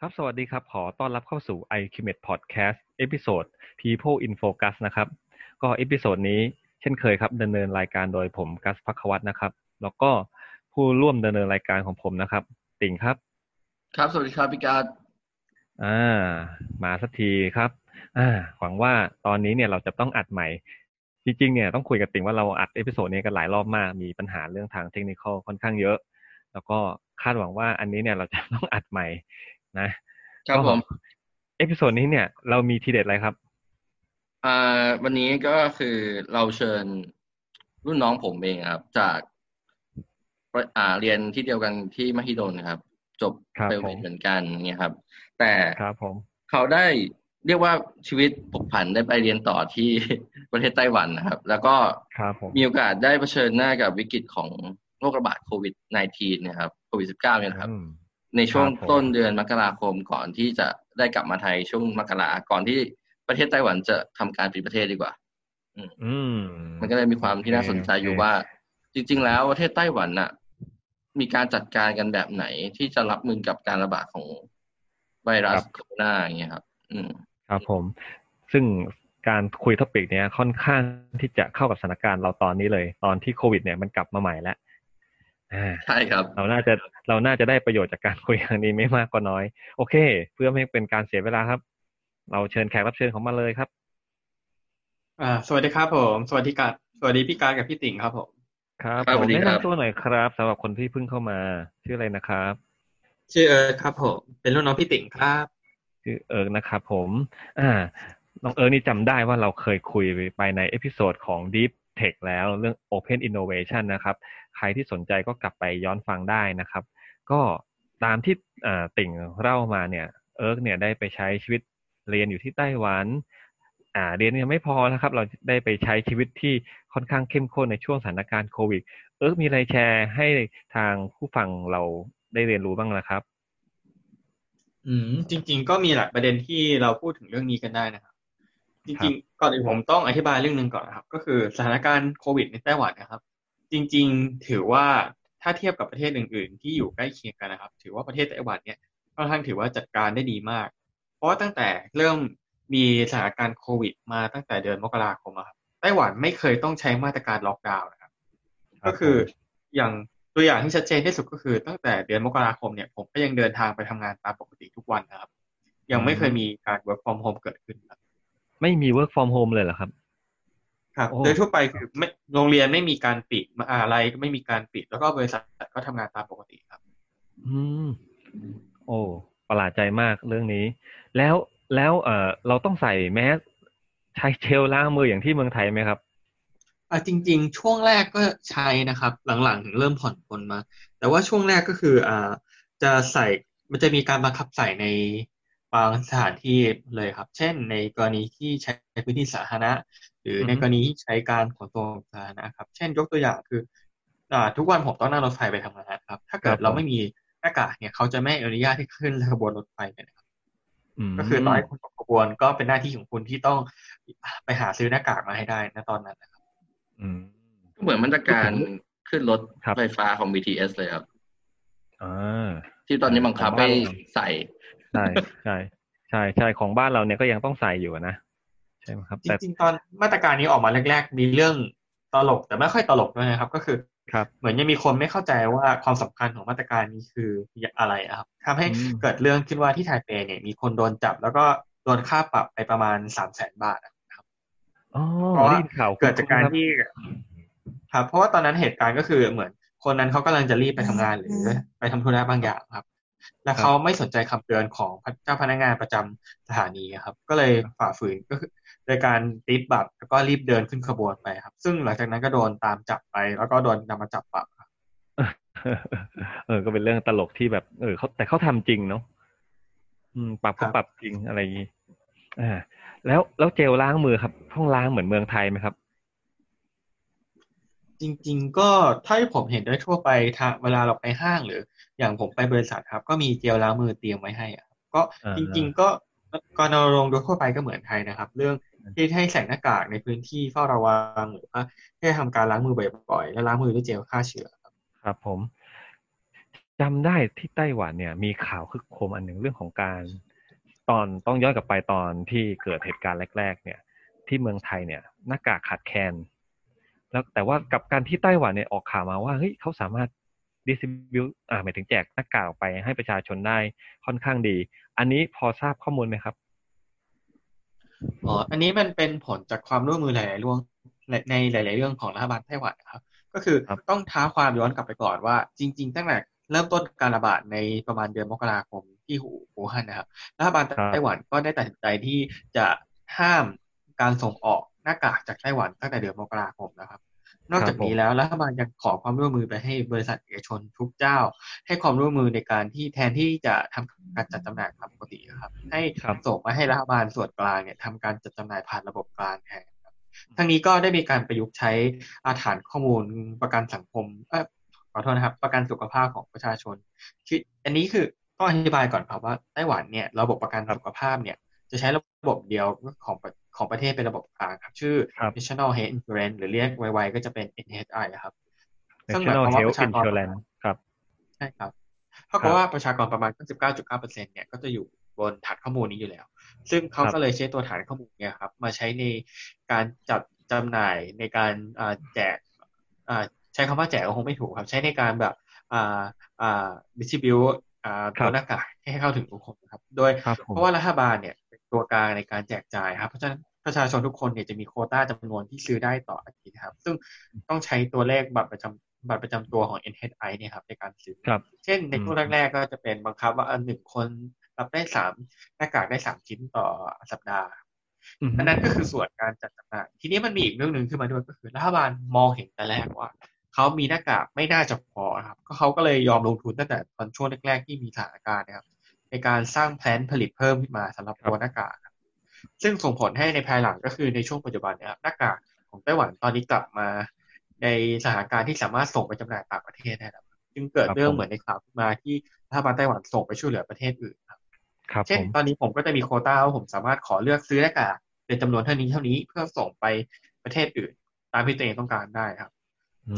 ครับ สวัสดีครับ ขอต้อนรับเข้าสู่ i q m e t Podcast episode People in Focus นะครับ ก็ episode นี้เช่นเคยครับดำเนินรายการโดยผมกัสพักวัตนะครับ แล้วก็ผู้ร่วมดำเนินรายการของผมนะครับ ติ่งครับ ครับ สวัสดีครับพี่การอ่า มาสักทีครับ อ่า หวังว่าตอนนี้เนี่ยเราจะต้องอัดใหม่ จริงๆ เนี่ยต้องคุยกับติ่งว่าเราอัด episode นี้กันหลายรอบมาก มีปัญหาเรื่องทางเทคนิคค่อนข้างเยอะ แล้วก็คาดหวังว่าอันนี้เนี่ยเราจะต้องอัดใหม่ นะครับผม episode นี้เนี่ยเรามีทีเด็ดอะไรครับอ่าวันนี้ก็คือเราเชิญรุ่นน้องผมเองครับ จากอ่าเรียนที่เดียวกันที่มหิดลนะครับ จบครับไปผมเหมือนกันเนี่ยครับ แต่ครับผมเขาได้เรียกว่าชีวิตผกผันได้ไปเรียนต่อที่ประเทศไต้หวันนะครับ แล้วก็ครับผมมีโอกาสได้เผชิญหน้ากับวิกฤตของโรคระบาดโควิด -19 เนะครับโควิด -19 เนี่ยนะครับอืม ในช่วงครับผมต้นเดือนมกราคมก่อนที่จะได้กลับมาไทยช่วงมกราก่อนที่ประเทศไต้หวันจะทำการปิดประเทศดีกว่า อืม มันก็เลยมีความที่น่าสนใจอยู่ว่า จริง ๆ แล้วประเทศไต้หวันน่ะ มีการจัดการกันแบบไหนที่จะรับมือกับการระบาดของไวรัสโคโรนาอย่างเงี้ยครับ อืม ครับผม ซึ่งการคุย topic เนี้ยค่อนข้างที่จะเข้ากับสถานการณ์เราตอนนี้เลย ตอนที่โควิด เนี่ยมันกลับมาใหม่แล้วอ่า ใช่ครับ เราน่าจะเราน่าจะได้ประโยชน์จากการคุยครั้งนี้ไม่มากก็น้อย โอเค เพื่อไม่ให้เป็นการเสียเวลาครับ เราเชิญแขกรับเชิญของมาเลยครับ อ่า สวัสดีครับผม สวัสดีการสวัสดีพี่การกับพี่ติ่งครับผมครับครับผมสวัสดีแนะครับนำตัวหน่อยครับสำหรับคนที่เพิ่งเข้ามาชื่ออะไรนะครับ ชื่อเอิร์ธครับผมเป็นรุ่นน้องพี่ติ่งครับ ชื่อเอิร์ธนะครับผม อ่าน้องเอิร์ธนี่จำได้ว่าเราเคยคุยไปใน episode ของ Deep Tech แล้วเรื่อง Open Innovation นะครับ ใครที่สนใจก็กลับไปย้อนฟังได้นะครับ ก็ตามที่อ่าติ่งเล่ามาเนี่ยเอิร์ธเนี่ยได้ไปใช้ชีวิตเรียนอยู่ที่ไต้หวันอ่าเรียนยังไม่พอนะครับ เราได้ไปใช้ชีวิตที่ค่อนข้างเข้มข้นในช่วงสถานการณ์โควิด เอิร์ธมีอะไรแชร์ให้ทางผู้ฟังเราได้เรียนรู้บ้างนะครับ อืมจริง ๆ ก็มีหลายประเด็นที่เราพูดถึงเรื่องนี้กันได้นะครับ จริง ๆ ก่อนอื่นผมต้องอธิบายเรื่องหนึ่งก่อนนะครับ ก็คือสถานการณ์โควิดในไต้หวันนะครับ จริง ๆ ถือว่าถ้าเทียบกับประเทศอื่น ๆ ที่อยู่ใกล้เคียงกันนะครับ ถือว่าประเทศไต้หวันเนี่ยค่อนข้างถือว่าจัดการได้ดีมาก เพราะว่าตั้งแต่เริ่มมีสถานการณ์โควิด มาตั้งแต่เดือนมกราคมอะครับไต้หวันไม่เคยต้องใช้มาตรการล็อกดาวน์นะครับ ก็คืออย่างตัวอย่างที่ชัดเจนที่สุดก็คือ ตั้งแต่เดือนมกราคมเนี่ยผมก็ยังเดินทางไปทำงานตามปกติทุกวันนะครับ ยังไม่เคยมีการ work from home เกิดขึ้นครับไม่มี work from home เลยเหรอครับ ครับโอ้โดยทั่วไปคือไม่โรงเรียนไม่มีการปิดมหาอะไรก็ไม่มีการปิด แล้วก็บริษัทก็ทำงานตามปกติครับ อืม โอ้ประหลาดใจมากเรื่องนี้ แล้วแล้วเอ่อเราต้องใส่แมสใช้เจลล้างมืออย่างที่เมืองไทยไหมครับอะจริง ๆ ช่วงแรกก็ใช้นะครับ หลังๆถึงเริ่มผ่อนปลนมา แต่ว่าช่วงแรกก็คืออ่าจะใส่มันจะมีการบังคับใส่ในบางสถานที่เลยครับ เช่น ในกรณีที่ใช้ในพื้นที่สาธารณะ หรือในอือฮึกรณีที่ใช้การขนส่งสาธารณะครับ เช่นยกตัวอย่างคืออ่าทุกวันผมต้องนั่งรถไฟไปทำงานครับ ถ้าเกิดเราไม่มีหน้ากากเนี่ยเขาจะไม่อนุญาตให้ขึ้นขบวนรถไฟเลยนะครับมก็คือต่อให้คุณตกขบวนก็เป็นหน้าที่ของคุณที่ต้องไปหาซื้อหน้ากากมาให้ได้ณตอนนั้นนะครับ อืมก็เหมือนมาตรการขึ้นรถครับไฟฟ้าของ BTS เลยครับอ่าที่ตอนนี้บังคับของบ้าให้นเราใส่ ใช่ใช่ใช่ใช่ของบ้านเราเนี่ยก็ยังต้องใส่อยู่นะ ใช่ไหมครับจแต่ริงๆตอนมาตรการนี้ออกมาแรก ๆ มีเรื่องตลกแต่ไม่ค่อยตลกด้วยนะครับ ก็คือครับเหมือนยังมีคนไม่เข้าใจว่าความสำคัญของมาตรการนี้คืออะไรอะครับทำให้อืมเกิดเรื่องขึ้นว่าที่ไทเปเนี่ยมีคนโดนจับ แล้วก็โดนค่าปรับไปประมาณสามแสนบาทนะครับอ๋อเพราะว่าได้ยินข่าวเกิดจากการครับที่ครับเพราะว่าตอนนั้นเหตุการณ์ก็คือเหมือนคนนั้นเขากำลังจะรีบไปทำงานหรือไปทำธุระบางอย่างครับ แล้วเขาไม่สนใจคำเตือนของเจ้าพนักงานประจำสถานีครับ ก็เลยฝ่าฝืนก็คือโดยการติดบัตรแล้วก็รีบเดินขึ้นขบวนไปครับ ซึ่งหลังจากนั้นก็โดนตามจับไป แล้วก็โดนนำมาจับปรับครับเออ ก็เป็นเรื่องตลกที่แบบ เออเขาแต่เขาทำจริงเนาะอืมปรับก็ปรับจริงอะไรอย่างนี้อ่าแล้วแล้วเจลล้างมือครับต้องล้างเหมือนเมืองไทยไหมครับ จริง ๆ ก็ถ้าที่ผมเห็นได้ทั่วไปทางเวลาเราไปห้างหรือ อย่างผมไปบริษัทครับ ก็มีเจลล้างมือเตรียมไว้ให้อะครับก็อ่าจริง ๆ ก็การรณรงค์โดยทั่วไปก็เหมือนไทยนะครับ เรื่องที่ให้ใส่หน้ากากในพื้นที่เฝ้าระวังหรือว่าให้ทำการล้างมือบ่อยๆและล้างมือด้วยเจลฆ่าเชื้อครับ ครับผมจำได้ที่ไต้หวันเนี่ย มีข่าวคึกโครมอันหนึ่งเรื่องของการ ตอนต้องย้อนกลับไปตอนที่เกิดเหตุการณ์แรก ๆ เนี่ย ที่เมืองไทยเนี่ย หน้ากากขาดแคลน แล้วแต่ว่ากับการที่ไต้หวันเนี่ยออกข่าวมาว่าเฮ้ยเขาสามารถดิสบิวอ่าหมายถึงแจกหน้ากากไปให้ประชาชนได้ค่อนข้างดี อันนี้พอทราบข้อมูลไหมครับอ๋ออันนี้มันเป็นผลจากความร่วมมือหลายๆเรื่องในหลาย ๆ เรื่องของรัฐบาลไต้หวันนะครับ ก็คือต้องท้าความย้อนกลับไปก่อนว่า จริง ๆ ตั้งแต่เริ่มต้นการระบาดในประมาณเดือนมกราคมที่หูหูฮั่นนะครับรัฐบาลไต้หวันก็ได้ตัดสินใจที่จะห้ามการส่งออก หน้ากากจากไต้หวันตั้งแต่เดือนมกราคมนะครับ นอกจากนี้แล้วรัฐบาลยังขอความร่วมมือไปให้บริษัทเอกชนทุกเจ้า ให้ความร่วมมือในการที่แทนที่จะทำการจัดจำหน่ายตามปกติครับ ให้ส่งมาให้รัฐบาลส่วนกลางเนี่ยทำการจัดจำหน่ายผ่านระบบกลางแทนครับทั้งนี้ก็ได้มีการประยุกต์ใช้อาฐานข้อมูลประกันสังคมเออขอโทษนะครับ ประกันสุขภาพของประชาชนคืออันนี้คือต้องอธิบายก่อนครับว่าไต้หวันเนี่ยระบบประกันสุขภาพเนี่ย จะใช้ระบบเดียวของ ของประเทศเป็นระบบกลางครับ ชื่อ National Health Insurance หรือเรียกไวๆก็จะเป็น NHI ครับ ซึ่งหมายความว่าประชากรครับใช่ครับเท่ากับว่าประชากรประมาณ 99.9%เนี่ยก็จะอยู่บนฐานข้อมูลนี้อยู่แล้ว ซึ่งเขาก็เลยใช้ตัวฐานข้อมูลเนี่ยครับ มาใช้ในการจัดจำหน่ายในการแจกใช้คำว่าแจกก็คงไม่ถูกครับ ใช้ในการแบบอ่าอ่าดิสติบิวตัวหน้ากากให้เข้าถึงทุกคนครับ โดยเพราะว่ารัฐบาลเนี่ย ตัวกลางในการแจกจ่ายครับ เพราะฉะนั้นประชาชนทุกคนเนี่ยจะมีโคต้าจำนวนที่ซื้อได้ต่ออาทิตย์ครับ ซึ่งต้องใช้ตัวเลขบัตรประจำบัตรประจำตัวของ NHI เนี่ยครับในการซื้อเช่นในช่วงแรก ๆ ก็จะเป็นบังคับว่าอันหนึ่งคนรับได้สามหน้ากากได้สามชิ้นต่อสัปดาห์อันนั้นก็คือส่วนการจัดจำหน่ายทีนี้มันมีอีกเรื่องหนึ่งขึ้นมาด้วยก็คือรัฐบาลมองเห็นแต่แรกว่าเขามีหน้ากากไม่น่าจะพอครับ ก็เขาก็เลยยอมลงทุนตั้งแต่ตอนช่วงแรกๆที่มีสถานการณ์นะครับ ในการสร้างแพลนผลิตเพิ่มขึ้นมาสำหรับตัวหน้ากากซึ่งส่งผลให้ในภายหลังก็คือในช่วงปัจจุบันเนี่ยหน้ากากของไต้หวันตอนนี้กลับมาในสถานการณ์ที่สามารถส่งไปจำหน่ายต่างประเทศได้แล้วจึงเกิดเรื่องเหมือนในข่าวขึ้นมาที่รัฐบาลไต้หวันส่งไปช่วยเหลือประเทศอื่นครับเช่นตอนนี้ผมก็จะมีโคต้าว่าผมสามารถขอเลือกซื้อหน้ากากเป็นจำนวนเท่านี้เท่านี้เพื่อส่งไปประเทศอื่น ตามที่ตัวเองต้องการได้ครับ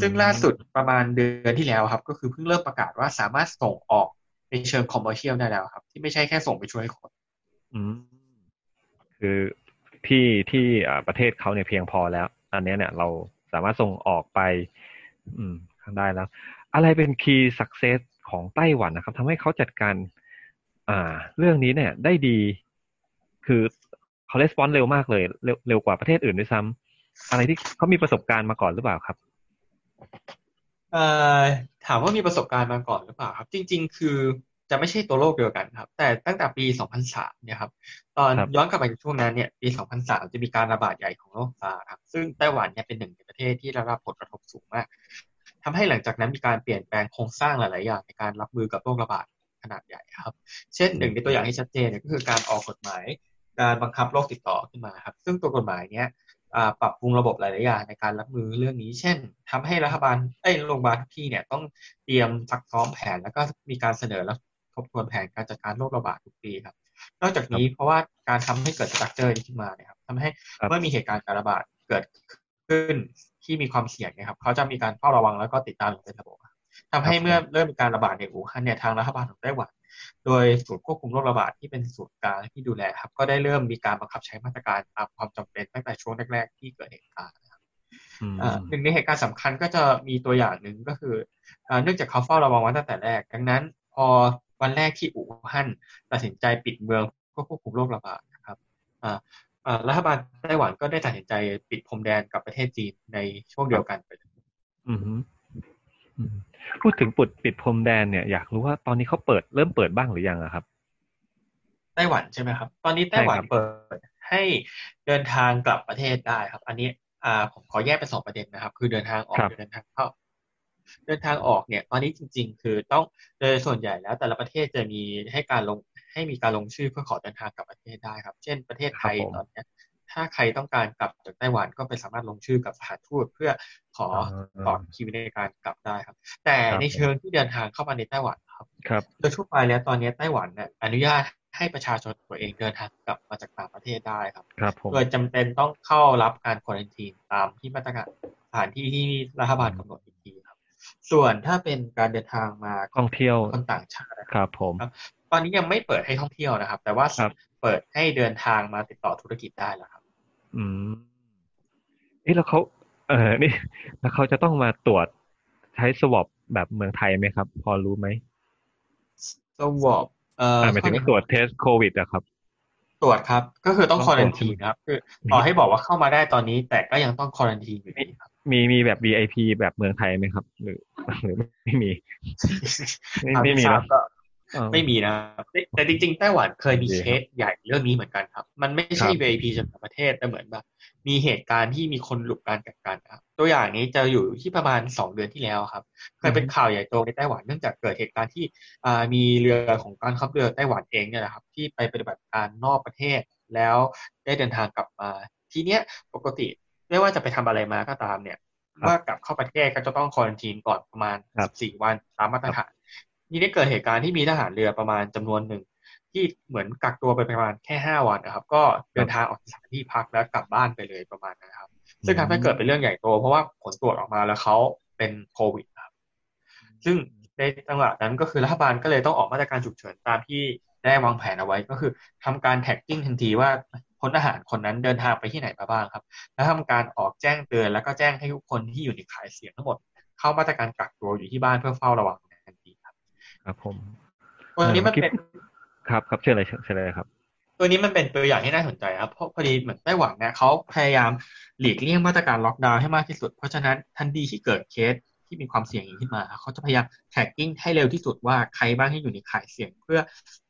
ซึ่งล่าสุดประมาณเดือนที่แล้วครับ ก็คือเพิ่งเริ่มประกาศว่าสามารถส่งออก ในเชิง commercial ได้แล้วครับ ที่ไม่ใช่แค่ส่งไปช่วยคนอืมคือที่ที่ประเทศเขาเนี่ยเพียงพอแล้ว อันนี้เนี่ยเราสามารถส่งออกไป อืมได้แล้ว อะไรเป็น key success ของไต้หวันนะครับทำให้เขาจัดการ อ่า เรื่องนี้เนี่ย ได้ดี คือเขา respond เร็วมากเลย เร็วเร็วกว่าประเทศอื่นด้วยซ้ำอะไรที่เขามีประสบการณ์มาก่อนหรือเปล่าครับ เอ่อถามว่ามีประสบการณ์มาก่อนหรือเปล่าครับ จริง ๆ คือจะไม่ใช่ตัวโรคเดียวกันครับ แต่ตั้งแต่ปี 2003 เนี่ยครับ ตอนย้อนกลับไปช่วงนั้นเนี่ย ปี 2003 จะมีการระบาดใหญ่ของโรคซาร์ครับ ซึ่งไต้หวันเนี่ยเป็นหนึ่งในประเทศที่ได้รับผลกระทบสูงมากทำให้หลังจากนั้นมีการเปลี่ยนแปลงโครงสร้างหลาย ๆ อย่างในการรับมือกับโรคระบาดขนาดใหญ่ครับ เช่นหนึ่งในตัวอย่างที่ชัดเจนเนี่ยก็คือการออกกฎหมาย การบังคับโรคติดต่อขึ้นมาครับ ซึ่งตัวกฎหมายเนี้ย ปรับปรุงระบบหลาย ๆ อย่างในการรับมือเรื่องนี้ เช่นทำให้รัฐบาลเอ้โรงพยาบาลทุกที่เนี่ยต้องเตรียมซักซ้อมแผน แล้วก็มีการเสนอแล้วทบทวนแผนการจัดการโรคระบาดทุกปีครับ นอกจากนี้เพราะว่าการทำให้เกิดสตรัคเจอร์นี้ขึ้นมาเนี่ยครับทำให้เมื่อมีเหตุการณ์การระบาดเกิดขึ้นที่มีความเสี่ยงเนี่ยครับเขาจะมีการเฝ้าระวังแล้วก็ติดตามอย่างเป็นระบบ ทำให้เมื่อเริ่มมีการระบาดในอู่ฮั่นเนี่ยทางรัฐบาลของไต้หวันโดยศูนย์ควบคุมโรคระบาดที่เป็นศูนย์กลางที่ดูแลครับ ก็ได้เริ่มมีการบังคับใช้มาตรการตามความจำเป็นตั้งแต่ช่วงแรก ๆ ที่เกิดเหตุการณ์นะครับหนึ่งในเหตุการณ์สำคัญก็จะมีตัวอย่างหนึ่งก็คือเนื่องจากเขาเฝ้าระวังไว้ตั้งแต่แรก ดังนั้น พอวันแรกที่อู่ฮั่นตัดสินใจปิดเมืองควบคุมโรคระบาดนะครับรัฐบาลไต้หวันก็ได้ตัดสินใจปิดพรมแดนกับประเทศจีนในช่วงเดียวกันไปอืม พูดถึงปิดปิดพรมแดนเนี่ยอยากรู้ว่าตอนนี้เขาเปิดเริ่มเปิดบ้างหรือยังครับ ไต้หวันใช่ไหมครับ ตอนนี้ไต้หวันเปิดให้เดินทางกลับประเทศได้ครับ อันนี้อ่าผมขอแยกเป็นสองประเด็นนะครับ คือเดินทางออกเดินทางเข้าเดินทางออกเนี่ย ตอนนี้จริง ๆ คือต้องโดยส่วนใหญ่แล้ว แต่ละประเทศจะมีให้การลงให้มีการลงชื่อเพื่อขอเดินทางกลับประเทศได้ครับ เช่นประเทศไทยตอนนี้ ถ้าใครต้องการกลับจากไต้หวันก็ไปสามารถลงชื่อกับสถานทูตเพื่อขอต่อคิวในการกลับได้ครับ แต่ในเชิงที่เดินทางเข้ามาในไต้หวันครับครับโดยทั่วไปแล้วตอนนี้ไต้หวันเนี่ยอนุญาตให้ประชาชนตัวเองเดินทางกลับมาจากต่างประเทศได้ครับครับโดยจำเป็นต้องเข้ารับการควอรันทีนตามที่มาตรการสถานที่ที่รัฐบาลกำหนดอีกทีครับ ส่วนถ้าเป็นการเดินทางมาท่องเที่ยวคนต่างชาติครับผมตอนนี้ยังไม่เปิดให้ท่องเที่ยวนะครับ แต่ว่าครับเปิดให้เดินทางมาติดต่อธุรกิจได้แล้วครับ อืมเอ๊ะแล้วเขาเออนี่ แล้วเขาจะต้องมาตรวจใช้สวอปแบบเมืองไทยไหมครับ พอรู้ไหมสวอปเอ่ออ่าหมายถึงว่าตรวจเทสโควิดอะครับ ตรวจครับ ก็คือต้องต้องคอตรรัวจนทีนะครับ คือต่อให้บอกว่าเข้ามาได้ตอนนี้ แต่ก็ยังต้องคอรันทีอยู่ดีครับมีมีแบบ VIP แบบเมืองไทยไหมครับ หรือ หรือไม่มี ไม่ทางไม่มีที่ทราเนาะบก็อ๋อ ไม่มีนะครับแต่แต่จริงๆ ไต้หวันเคยมีดีเคครับสใหญ่เรื่องนี้เหมือนกันครับ มันไม่ใช่ครับ VIP จากต่างประเทศแต่เหมือนแบบมีเหตุการณ์ที่มีคนหลุดการกักกันครับ ตัวอย่างนี้จะอยู่ที่ประมาณสองเดือนที่แล้วครับเคยเป็นข่าวใหญ่โตในไต้หวันเนื่องจากเกิดเหตุการณ์ที่อ่ามีเรือของการขับเรือไต้หวันเองเนี่ยแหละครับ ที่ไปปฏิบัติการนอกประเทศแล้วได้เดินทางกลับมา ทีเนี้ยปกติไม่ว่าจะไปทำอะไรมาก็ตามเนี่ยครับว่ากลับเข้าประเทศก็จะต้องควอรันทีนก่อนประมาณครับสี่วันตามมาตรฐาน ทีนี้เกิดเหตุการณ์ที่มีทหารเรือประมาณจำนวนหนึ่ง ที่เหมือนกักตัวไปประมาณแค่ห้าวันนะครับ ก็เดินทางออกจากสถานที่พักแล้วกลับบ้านไปเลยประมาณนั้นนะครับ ซึ่งทำให้เกิดเป็นเรื่องใหญ่โตเพราะว่าผลตรวจออกมาแล้วเขาเป็นโควิดครับ ซึ่งในจังหวะนั้นก็คือรัฐบาลก็เลยต้องออกมาตรการฉุกเฉินตามที่ได้วางแผนเอาไว้ก็คือทำการแท็กกิ้งทันทีว่าพลทหารคนนั้นเดินทางไปที่ไหนมาบ้างครับ แล้วทำการออกแจ้งเตือนแล้วก็แจ้งให้ทุกคนที่อยู่ในข่ายเสี่ยงทั้งหมด เข้ามาตรการกักตัวอยู่ที่บ้านเพื่อเฝ้าระวังทันทีครับ ครับผมตัวนี้มันเอ่อเป็นครับครับเชิญเลยเชิญเลยครับ ตัวนี้มันเป็นตัวอย่างที่น่าสนใจครับเพราะพอดีเหมือนไต้หวันเนี่ยเขาพยายามหลีกเลี่ยงมาตรการล็อกดาวน์ให้มากที่สุด เพราะฉะนั้นทันทีที่เกิดเคสที่มีความเสี่ยงอย่างนี้ขึ้นมาเขาจะพยายาม tracking ให้เร็วที่สุดว่าใครบ้างที่อยู่ในข่ายเสี่ยง เพื่อ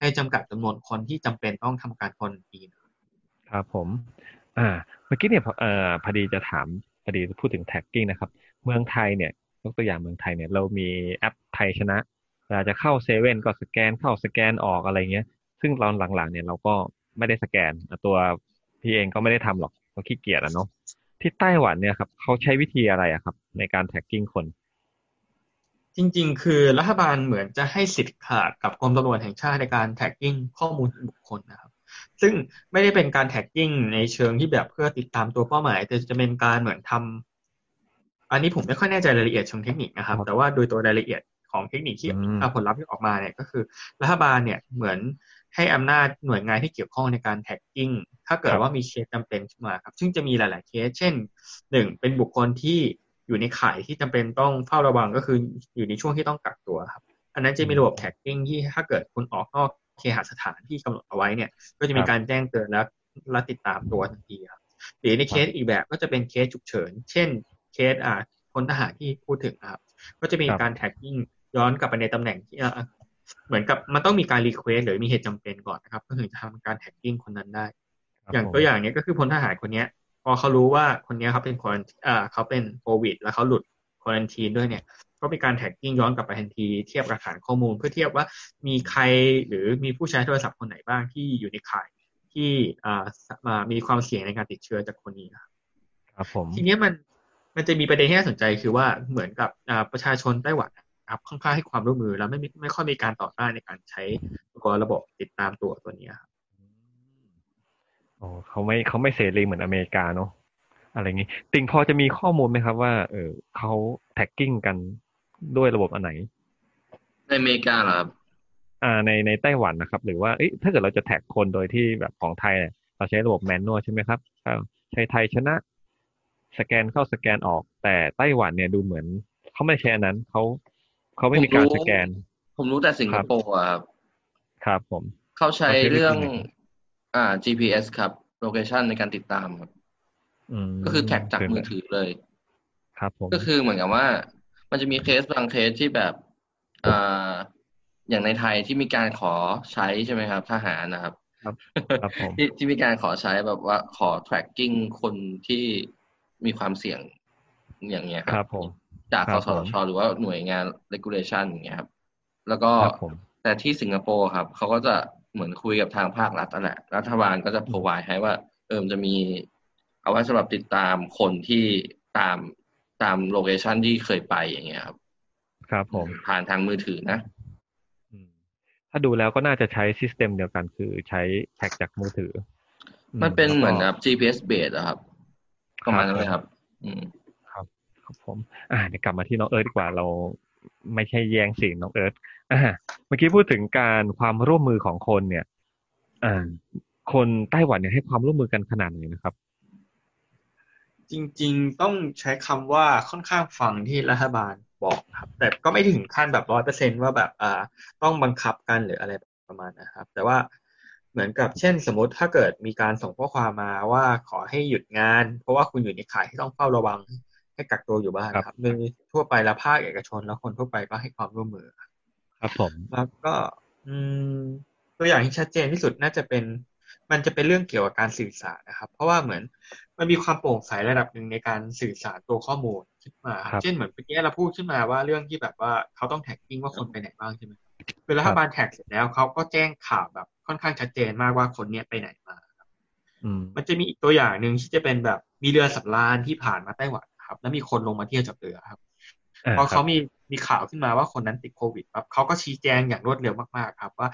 ให้จำกัดจำนวนคนที่จำเป็นต้องทำการ quarantineครับผม อ่า เมื่อกี้เนี่ยพอเอ่อพอดีจะถามพอดีพูดถึง tracking นะครับ เมืองไทยเนี่ยยกตัวอย่างเมืองไทยเนี่ยเรามีแอปไทยชนะ เวลาจะเข้าเซเว่นก็สแกนเข้าสแกนออกอะไรเงี้ย ซึ่งตอนหลังๆเนี่ยเราก็ไม่ได้สแกนตัวพี่เองก็ไม่ได้ทำหรอกเราขี้เกียจอะเนาะที่ไต้หวันเนี่ยครับเขาใช้วิธีอะไรอะครับ ในการ tracking คน จริง ๆ คือรัฐบาลเหมือนจะให้สิทธิ์ขาดกับกรมตำรวจแห่งชาติในการ tracking ข้อมูลบุคคลนะครับ ซึ่งไม่ได้เป็นการ tracking ในเชิงที่แบบเพื่อติดตามตัวเป้าหมาย แต่จะเป็นการเหมือนทำอันนี้ผมไม่ค่อยแน่ใจรายละเอียดเชิงเทคนิคนะครับ แต่ว่าโดยตัวรายละเอียด ของเทคนิคที่อืมอ่าผลลัพธ์ที่ออกมาเนี่ยก็คือรัฐบาลเนี่ยเหมือนให้อำนาจหน่วยงานที่เกี่ยวข้องในการ tracking ถ้าเกิดว่ามีเคสจำเป็นขึ้นมาครับ ซึ่งจะมีหลาย ๆ เคส เช่นหนึ่งเป็นบุคคลที่อยู่ในข่ายที่จำเป็นต้องเฝ้าระวังก็คืออยู่ในช่วงที่ต้องกักตัวครับ อันนั้นจะมีระบบ tracking ที่ถ้าเกิดคุณออกนอกเคหสถานที่กำหนดเอาไว้เนี่ย ก็จะมีการแจ้งเตือนและและติดตามตัวทันทีครับหรือในเคสอีกแบบก็จะเป็นเคสฉุกเฉิน เช่น เคสอ่าพลทหารที่พูดถึงนะครับ ก็จะมีครับการ tracking ย้อนกลับไปในตำแหน่งที่อ่าเหมือนกับมันต้องมีการ request หรือมีเหตุจำเป็นก่อนนะครับเพื่อถึงจะทำการ tracking คนนั้นได้ครับอย่างผมตัวอย่างเนี้ยก็คือพลทหารคนเนี้ย พอเขารู้ว่าคนเนี้ยเขาเป็นควอนอ่าเขาเป็นโควิด แล้วเขาหลุด quarantine ด้วยเนี่ย ก็มีการ tracking ย้อนกลับไปทันทีเทียบกับฐานข้อมูล เพื่อเทียบว่ามีใครหรือมีผู้ใช้โทรศัพท์คนไหนบ้างที่อยู่ในข่ายที่อ่ามามีความเสี่ยงในการติดเชื้อจากคนนี้นะครับครับผมทีเนี้ยมันมันจะมีประเด็นที่น่าสนใจคือว่าเหมือนกับอ่าประชาชนไต้หวัน นะครับค่อนข้างให้ความร่วมมือ แล้วไม่มีไม่ค่อยมีการต่อต้านในการใช้ตัวระบบติดตามตัวตัวเนี้ยครับโอ้เขาไม่เขาไม่เสรีเหมือนอเมริกาเนาะอะไรอย่างงี้ ติงพอจะมีข้อมูลไหมครับว่า เออเขาtracking กันด้วยระบบอันไหน ในอเมริกาเหรอครับอ่าในในไต้หวันนะครับ หรือว่าเอ้ยถ้าเกิดเราจะ track คนโดยที่แบบของไทยเนี่ยเราใช้ระบบ manual ใช่ไหมครับก็ใช้ไทยชนะ สแกนเข้าสแกนออก แต่ไต้หวันเนี่ยดูเหมือนเขาไม่ใช้อันนั้นเขา เขาไม่มีการสแกน ผมรู้แต่สิงคโปร์อะครับ ครับผม เขาใช้เขาใช้วิธีเรื่องไหนอ่า GPS ครับ location ในการติดตามครับอืมก็คือแท็กจากมือถือเลย ครับผม ก็คือเหมือนกับว่า มันจะมีเคสบางเคสที่แบบอ่าอย่างในไทยที่มีการขอใช้ใช่ไหมครับ ทหารนะครับ ครับผมที่ที่มีการขอใช้แบบว่าขอ tracking คนที่มีความเสี่ยงอย่างเงี้ยครับผม จากครักบสผมทชหรือว่าหน่วยงาน regulation อย่างเงี้ยครับ แล้วก็ครับผมแต่ที่สิงคโปร์ครับเขาก็จะเหมือนคุยกับทางภาครัฐนั่นแหละรัฐบาลก็จะ provide ให้ว่า เออมันจะมี เอาไว้สำหรับติดตามคนที่ตามตาม location ที่เคยไปอย่างเงี้ยครับ ครับผมผ่านทางมือถือนะอืมถ้าดูแล้วก็น่าจะใช้ system เดียวกันคือใช้ track จากมือถือ มันเป็นแล้วก็เหมือนแบบ GPS base อะครับประมาณนั้นเลยครับ อืม ครับผม อ่าเดี๋ยวกลับมาที่น้องเอิร์ธดีกว่าเราไม่ใช่แย่งซีนน้องเอิร์ธอ่าเมื่อกี้พูดถึงการความร่วมมือของคนเนี่ย อ่า คนไต้หวันเนี่ยให้ความร่วมมือกันขนาดไหนนะครับ จริง ๆ ต้องใช้คำว่าค่อนข้างฟังที่รัฐบาลบอกครับ แต่ก็ไม่ถึงขั้นแบบร้อยเปอร์เซ็นว่าแบบอ่า ต้องบังคับกันหรืออะไรประมาณนะครับ แต่ว่าเหมือนกับเช่น สมมติถ้าเกิดมีการส่งข้อความมาว่าขอให้หยุดงาน เพราะว่าคุณอยู่ในข่ายที่ต้องเฝ้าระวัง ให้กักตัวอยู่บ้านครับโดยทั่วไปแล้วภาคเอกชนแล้วคนทั่วไปก็ให้ความร่วมมือ ครับผมแล้วก็ อืม ตัวอย่างที่ชัดเจนที่สุดน่าจะเป็น มันจะเป็นเรื่องเกี่ยวกับการสื่อสารนะครับ เพราะว่าเหมือนมันมีความโปร่งใสระดับหนึ่งในการสื่อสารตัวข้อมูลขึ้นมา เช่นเหมือนเมื่อกี้เราพูดขึ้นมาว่าเรื่องที่แบบว่าเขาต้องแท็กกิ้งว่าคนไปไหนบ้างใช่ไหมเวลารัฐบาลแท็กเสร็จแล้วเขาก็แจ้งข่าวแบบค่อนข้างชัดเจนมากว่าคนเนี้ยไปไหนมาครับมันจะมีอีกตัวอย่างหนึ่งที่จะเป็นแบบมีเรือสำราญที่ผ่านมาไต้หวัน ครับ แล้วมีคนลงมาเที่ยวจากเรือครับพอเขามีมีข่าวขึ้นมาว่าคนนั้นติดโควิดครับเขาก็ชี้แจงอย่างรวดเร็วมากๆ ครับ ว่า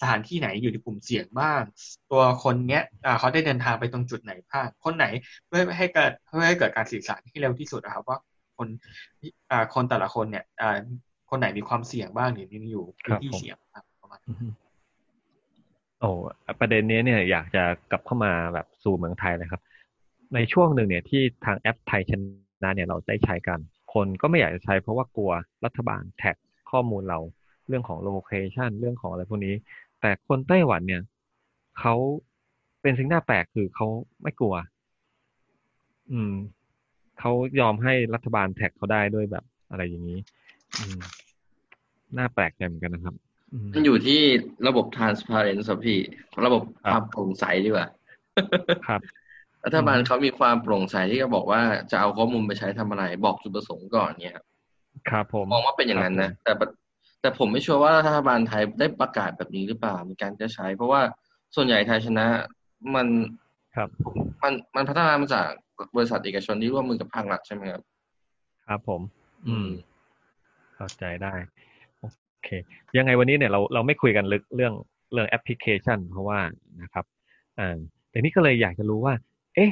สถานที่ไหนอยู่ในกลุ่มเสี่ยงบ้าง ตัวคนเนี้ยเขาได้เดินทางไปตรงจุดไหนบ้างคนไหนเพื่อให้เกิดเพื่อให้เกิดการสื่อสารที่เร็วที่สุดนะครับ ว่าคนคนแต่ละคนเนี่ยคนไหนมีความเสี่ยงบ้างหรือมีอยู่พื้นที่เสี่ยงครับประมาณโอ้ประเด็นนี้เนี่ยอยากจะกลับเข้ามาแบบสู่เมืองไทยเลยครับ ในช่วงหนึ่งเนี่ยที่ทางแอปไทยช นะเนี่ยเราได้ใช้กัน คนก็ไม่อยากจะใช้เพราะว่ากลัวรัฐบาลแท็กข้อมูลเราเรื่องของโลเคชันเรื่องของอะไรพวกนี้ แต่คนไต้หวันเนี่ยเขาเป็นสิ่งน่าแปลกคือเขาไม่กลัว อืมเขายอมให้รัฐบาลแท็กเขาได้ด้วยแบบอะไรอย่างนี้ อืมน่าแปลกใจเหมือนกันนะครับมันอยู่ที่ระบบ transparence พี่ ระบบความโปร่งใสดีกว่า ครับ รัฐบาลเขามีความโปร่งใสที่จะบอกว่าจะเอาข้อมูลไปใช้ทำอะไร บอกจุดประสงค์ก่อนเนี่ยครับครับผมมองว่าเป็นอย่างนั้นนะแต่แต่ผมไม่ชัวร์ว่ารัฐบาลไทยได้ประกาศแบบนี้หรือเปล่ามีการจะใช้ เพราะว่าส่วนใหญ่ไทยชนะมันครับ มันมันพัฒนามาจากบริษัทเอกชนที่ร่วมมือกับภาครัฐใช่ไหมครับครับผม อืม เข้าใจได้โอเค ยังไงวันนี้เนี่ยเราเราไม่คุยกันลึกเรื่องเรื่องแอปพลิเคชัน เพราะว่านะครับอ่าแต่นี่ก็เลยอยากจะรู้ว่า เอ๊ะ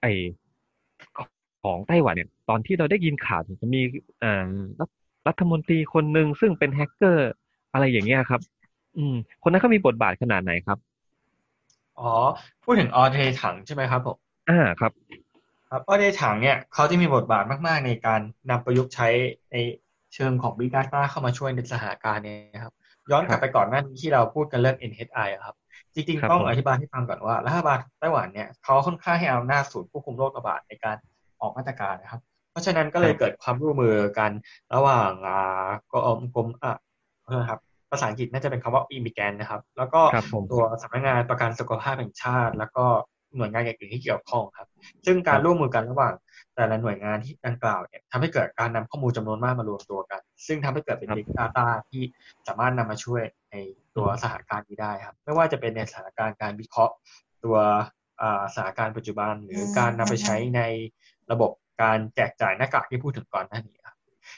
ไอของไต้หวันเนี่ย ตอนที่เราได้ยินข่าวจะมีอ่ารัฐมนตรีคนหนึ่งซึ่งเป็นแฮกเกอร์อะไรอย่างเงี้ยครับ อืม คนนั้นเขามีบทบาทขนาดไหนครับ อ๋อ พูดถึงออเทถังใช่ไหมครับผมอ่าครับ ครับออเทถังเนี่ยเขาจะมีบทบาทมาก ๆ ในการนำประยุกต์ใช้ในเชิงของ Big Data เข้ามาช่วยในสถานการณ์นี้ครับ ย้อนกลับไปก่อนหน้านี้ที่เราพูดกันเรื่อง NHI ครับ จริงๆ ต้องอธิบายให้ฟังก่อนว่ารัฐบาลไต้หวันเนี่ยเขาค่อนข้างให้อำนาจศูนย์ควบคุมโรคระบาดในการออกมาตรการนะครับ เพราะฉะนั้นก็เลยเกิดความร่วมมือกันระหว่างอ่ากรมกรมอะนะครับภาษาอังกฤษน่าจะเป็นคำว่าอีมิแกนนะครับ แล้วก็ตัวสำนักงานประกันสุขภาพแห่งชาติ แล้วก็หน่วยงานอื่นที่เกี่ยวข้องครับ ซึ่งการร่วมมือกันระหว่าง แต่ละหน่วยงานที่ดังกล่าวเนี่ยทำให้เกิดการนำข้อมูลจำนวนมากมารวมตัวกัน ซึ่งทำให้เกิดเป็น Big Data ที่สามารถนำมาช่วย ในตัวสถานการณ์นี้ได้ครับ ไม่ว่าจะเป็นในสถานการณ์การวิเคราะห์ ตัวสถานการณ์ปัจจุบัน หรือการนำไปใช้ในระบบการแจกจ่ายหน้ากากที่พูดถึงก่อนหน้านี้ครับ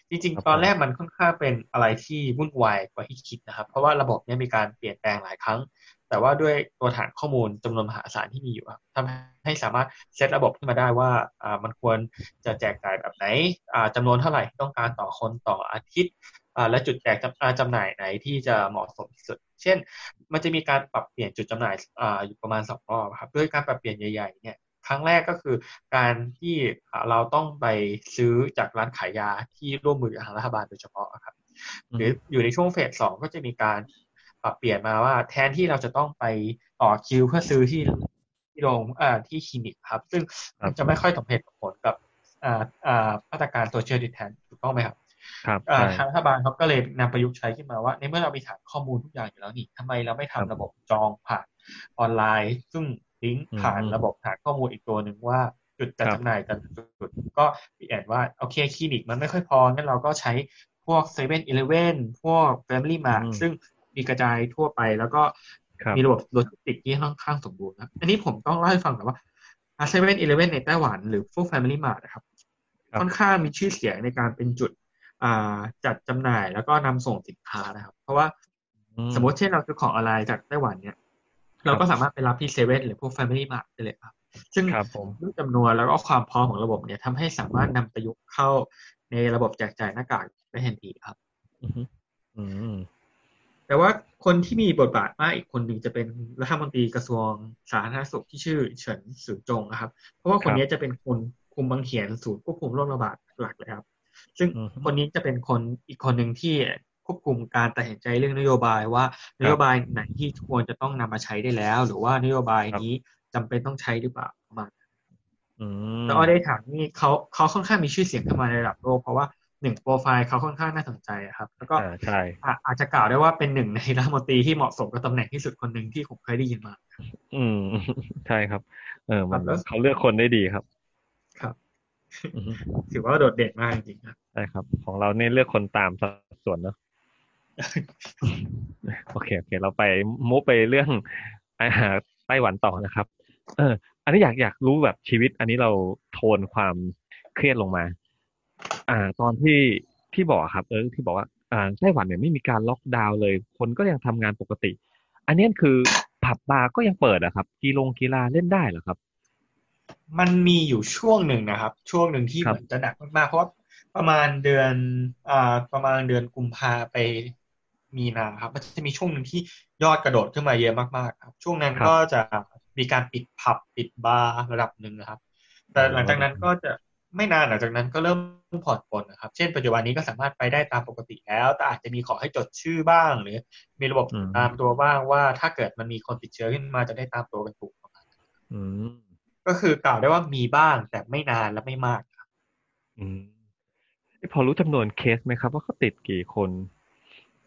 จริงๆ ตอนแรกมันค่อนข้างเป็นอะไรที่วุ่นวายกว่าที่คิดนะครับ เพราะว่าระบบนี้มีการเปลี่ยนแปลงหลายครั้ง แต่ว่าด้วยตัวฐานข้อมูลจำนวนมหาศาลที่มีอยู่ครับทำให้สามารถเซตระบบขึ้นมาได้ว่าอ่ามันควรจะแจกจ่ายแบบไหนอ่าจำนวนเท่าไหร่ต้องการต่อคนต่ออาทิตย์อ่า และจุดแจกจำจำหน่ายไหนที่จะเหมาะสมที่สุด เช่น มันจะมีการปรับเปลี่ยนจุดจำหน่ายอ่าอยู่ประมาณสองรอบครับด้วยการปรับเปลี่ยนใหญ่ๆเนี่ยครั้งแรกก็คือการที่เราต้องไปซื้อจากร้านขายยาที่ร่วมมือกับทางรัฐบาลโดยเฉพาะครับหรืออยู่ในช่วงเฟสสองก็จะมีการปรับเปลี่ยนมาว่าแทนที่เราจะต้องไปต่อคิวเพื่อซื้อที่ที่โรงอ่าที่คลินิกครับ ซึ่งมันจะไม่ค่อยสมเหตุผลกับอ่าอ่ามาตรการโซเชียลดิแทนถูกต้องไหมครับครับ ทางรัฐบาลเขาก็เลยนำประยุกต์ใช้ขึ้นมาว่า ในเมื่อเรามีฐานข้อมูลทุกอย่างอยู่แล้วนี่ทำไมเราไม่ทำระบบจองผ่านออนไลน์ ซึ่งลิงก์ผ่านระบบฐานข้อมูลอีกตัวหนึ่งว่าจุดจัดจำหน่ายกันจุดก็มี add ว่าโอเคคลินิกมันไม่ค่อยพองั้นเราก็ใช้พวกเซเว่นอีเลฟเว่นพวกแฟมิลี่มาร์ทซึ่งมีกระจายทั่วไปแล้วก็มีระบบโลจิสติกที่ค่อนข้างสมบูรณ์นะอันนี้ผมต้องเล่าให้ฟังแต่ว่าเซเว่นอีเลฟเว่นในไต้หวันหรือพวกแฟมิลี่มาร์ทนะครับ ค่อนข้างมีชื่อเสียงในการเป็นจุด จัดจำหน่ายแล้วก็นำส่งสินค้านะครับ เพราะว่าสมมติเช่นเราซื้อของออนไลน์จากไต้หวันเนี่ย เราก็สามารถไปรับที่เซเว่นหรือพวกแฟมิลี่มาร์ทได้เลยครับ ซึ่งด้วยจำนวนแล้วก็ความพร้อมของระบบเนี่ยทำให้สามารถนำประยุกต์เข้าในระบบแจกจ่ายหน้ากากได้ทันทีครับอืมอืมแต่ว่าคนที่มีบทบาทมากอีกคนหนึ่งจะเป็นรัฐมนตรีกระทรวงสาธารณสุขที่ชื่อเฉินสือจงนะครับ เพราะว่าคนนี้จะเป็นคนคุมบังเขียนศูนย์ควบคุมโรคระบาดหลักเลยครับ ซึ่งคนนี้จะเป็นคนอีกคนหนึ่งที่ควบคุมการตัดสินใจเรื่องนโยบายว่านโยบายไหนที่ควรจะต้องนำมาใช้ได้แล้ว หรือว่านโยบายนี้จำเป็นต้องใช้หรือเปล่าประมาณอืมแล้วออได้ถามนี่เขาเขาค่อนข้างมีชื่อเสียงขึ้นมาในระดับโลกเพราะว่าหนึ่งโปรไฟล์เขาค่อนข้างน่าสนใจอะครับ แล้วก็อ่าใช่อะอาจจะกล่าวได้ว่าเป็นหนึ่งในรัฐมนตรีที่เหมาะสมกับตำแหน่งที่สุดคนหนึ่งที่ผมเคยได้ยินมา อืมใช่ครับ เออมันครับแล้วเขาเลือกคนได้ดีครับครับอืม ถือว่าโดดเด่นมากจริงๆครับใช่ครับ ของเราเนี่ยเลือกคนตามสัดส่วนเนอะโอเคโอเค เราไปมุไปเรื่องอาหารไต้หวันต่อนะครับ เออ อันนี้อยากอยากรู้แบบชีวิต อันนี้เราโทนความเครียดลงมา อ่า ตอนที่ที่บอกครับ เออ ที่บอกว่าอ่าไต้หวันเนี่ยไม่มีการล็อกดาวน์เลย คนก็ยังทำงานปกติ อันนี้คือผับบาร์ก็ยังเปิดอะครับ กีฬงกีฬาเล่นได้เหรอครับ มันมีอยู่ช่วงหนึ่งนะครับ ช่วงหนึ่งที่ครับเหมือนจะหนักมากๆเพราะว่าประมาณเดือนอ่าประมาณเดือนกุมภาไปมีนาครับ มันจะมีช่วงหนึ่งที่ยอดกระโดดขึ้นมาเยอะมากๆครับ ช่วงนั้นครับก็จะมีการปิดผับปิดบาร์ระดับหนึ่งนะครับ แต่หลังจากนั้นก็จะไม่นานหลังจากนั้นก็เริ่มผ่อนปลนนะครับ เช่นปัจจุบันนี้ก็สามารถไปได้ตามปกติแล้ว แต่อาจจะมีขอให้จดชื่อบ้าง หรือ มีระบบอืมตามตัวบ้างว่าถ้าเกิดมันมีคนติดเชื้อขึ้นมาจะได้ตามตัวกันถูกประมาณนั้นอืม ก็คือกล่าวได้ว่ามีบ้างแต่ไม่นานและไม่มากครับ อืมพอรู้จำนวนเคสไหมครับ ว่าเขาติดกี่คน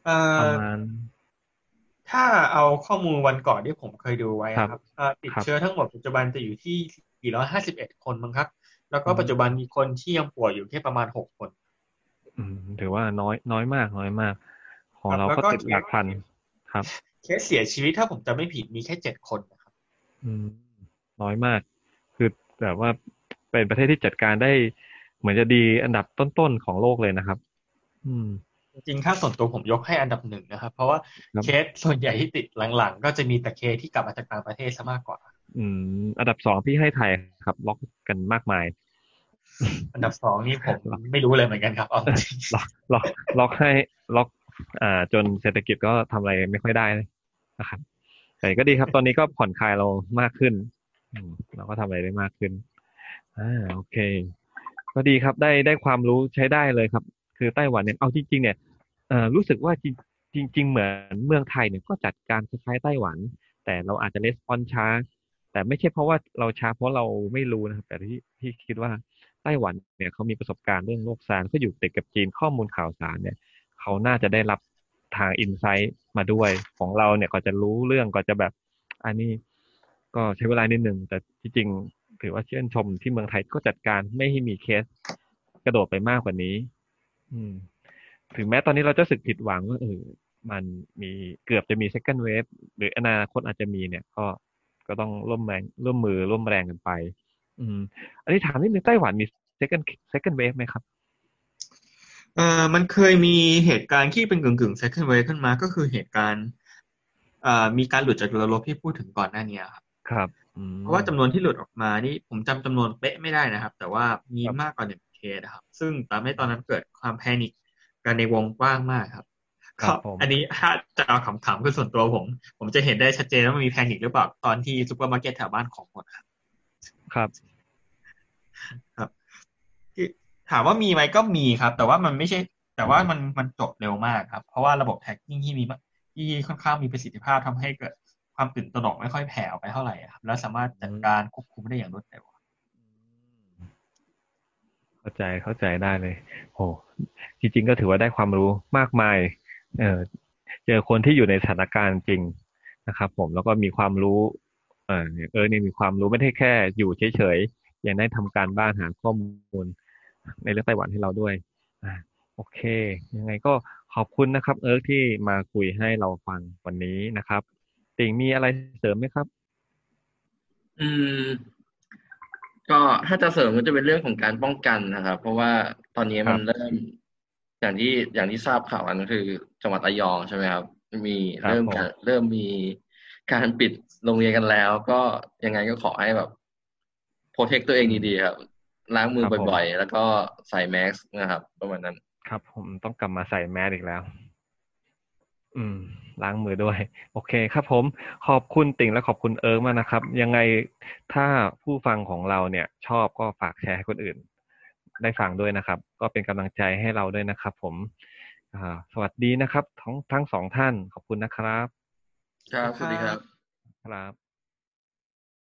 เอ่ประอมาณถ้าเอาข้อมูลวันก่อนที่ผมเคยดูไว้ครับครับเอ่อติดครับเชื้อทั้งหมดปัจจุบันจะอยู่ที่ 451 คนมั้งครับ แล้วก็อืมปัจจุบันมีคนที่ยังป่วยอยู่แค่ประมาณ 6 คน อืม ถือว่าน้อยน้อยมากน้อยมาก ของครับเราแล้วก็ก็ติดหลักพันครับ เคสเสียชีวิตถ้าผมจำไม่ผิดมีแค่ 7 คนนะครับ อืม น้อยมากคือ แบบว่าเป็นประเทศที่จัดการได้ เหมือนจะดีอันดับต้นๆของโลกเลยนะครับ อืม จริงๆถ้าส่วนตัวผมยกให้อันดับหนึ่งนะครับ เพราะว่าครับเคสส่วนใหญ่ที่ติดหลังๆ ก็จะมีแต่เคสที่กลับมาจากต่างประเทศซะมากกว่า อืม อันดับสองพี่ให้ไทยครับ ล็อกกันมากมาย อันดับสองนี่ผมไม่รู้เลยเหมือนกันครับเอาจริงล็อกล็อกล็อกให้ล็อกอ่าจนเศรษฐกิจก็ทำอะไรไม่ค่อยได้นะครับแต่ก็ดีครับ ตอนนี้ก็ผ่อนคลายเรามากขึ้นอืม เราก็ทำอะไรได้มากขึ้นอ่าโอเค ก็ดีครับได้ได้ความรู้ใช้ได้เลยครับ คือไต้หวันเนี่ยเอาจริง ๆ เนี่ยเอ่อรู้สึกว่าจริงจริง ๆ เหมือนเมืองไทยเนี่ยก็จัดการคล้ายๆไต้หวัน แต่เราอาจจะレスปอนช้า แต่ไม่ใช่เพราะว่าเราช้าเพราะเราไม่รู้นะครับ แต่ที่ที่คิดว่าไต้หวันเนี่ยเขามีประสบการณ์เรื่องโลกซานก็อยู่ติดกับจีนข้อมูลข่าวสารเนี่ยเขาน่าจะได้รับทางอินไซต์มาด้วยของเราเนี่ยก็จะรู้เรื่องก็จะแบบ อันนี้ ก็ใช้เวลานิดหนึ่งแต่ที่จริงถือว่าเชื่นชมที่เมืองไทยก็จัดการไม่ให้มีเคสกระโดดไปมากกว่านี้ อืม ถึงแม้ตอนนี้เราจะสึกผิดหวังว่าเออมันมีเกือบจะมี second wave หรืออนาคตอาจจะมีเนี่ย ก็ก็ต้องร่วมแรงร่วมมือร่วมแรงกันไป อืม อันนี้ถามนิดนึงไต้หวันมี second second wave ไหมครับเอ่อมันเคยมีเหตุการณ์ที่เป็นกึ่งกึ่ง second wave ขึ้นมาก็คือเหตุการณ์เอ่อมีการหลุดจากเรือรบที่พูดถึงก่อนหน้านี้ครับ ครับอืมเพราะว่าจำนวนที่หลุดออกมานี่ผมจำจำนวนเป๊ะไม่ได้นะครับ แต่ว่ามีครับมากกว่าหนึ่งเคสนะครับ ซึ่งทำให้ตอนนั้นเกิดความ panic กันในวงกว้างมากครับครับก็ผมอันนี้ถ้าจะเอาขำๆคือส่วนตัวผม ผมจะเห็นได้ชัดเจนว่ามันมี panic หรือเปล่าตอนที่ซูเปอร์มาร์เก็ตแถวบ้านของหมดครับ ครับคือถามว่ามีไหมก็มีครับ แต่ว่ามันไม่ใช่ แต่ว่ามันมันจบเร็วมากครับ เพราะว่าระบบแท็กกิ้งที่มีมาที่ค่อนข้างมีประสิทธิภาพทำให้เกิด ความตื่นตระหนกไม่ค่อยแผ่ออกไปเท่าไหร่อะครับแล้วสามารถจัดการควบคุมได้อย่างรวดเร็วเข้าใจเข้าใจได้เลยโอ้จริง ๆ ก็ถือว่าได้ความรู้มากมาย เออเจอคนที่อยู่ในสถานการณ์จริงนะครับผมแล้วก็มีความรู้ เออเออเนี่ยมีความรู้ไม่ได้แค่ อยู่เฉยๆยังได้ทำการบ้านหาข้อมูล ในเรื่องไต้หวันให้เราด้วยอ่าโอเค ยังไงก็ขอบคุณนะครับ เอิร์กที่มาคุยให้เราฟังวันนี้นะครับ ติ่งมีอะไรเสริมไหมครับ อืม ก็ถ้าจะเสริมก็จะเป็นเรื่องของการป้องกันนะครับ เพราะว่าตอนนี้มันครับเริ่ม อย่างที่อย่างที่ทราบข่าวกันก็คือจังหวัดระยองใช่ไหมครับ มีครับเริ่มผมการเริ่มมีการปิดโรงเรียนกันแล้ว ก็ยังไงก็ขอให้แบบโปรเทคตัวเองดีๆครับล้างมือบ่อยๆ แล้วก็ใส่แมสนะครับประมาณนั้น ครับ ผมต้องกลับมาใส่แมสอีกแล้ว อืม ล้างมือด้วย โอเคครับผม ขอบคุณติ่งและขอบคุณเอิร์กมากนะครับ ยังไงถ้าผู้ฟังของเราเนี่ย ชอบก็ฝากแชร์ให้คนอื่น ได้ฟังด้วยนะครับ ก็เป็นกำลังใจให้เราด้วยนะครับ ผมอ่าสวัสดีนะครับ ทั้งทั้งสองท่านขอบคุณนะครับ ครับ สวัสดีครับ ครับ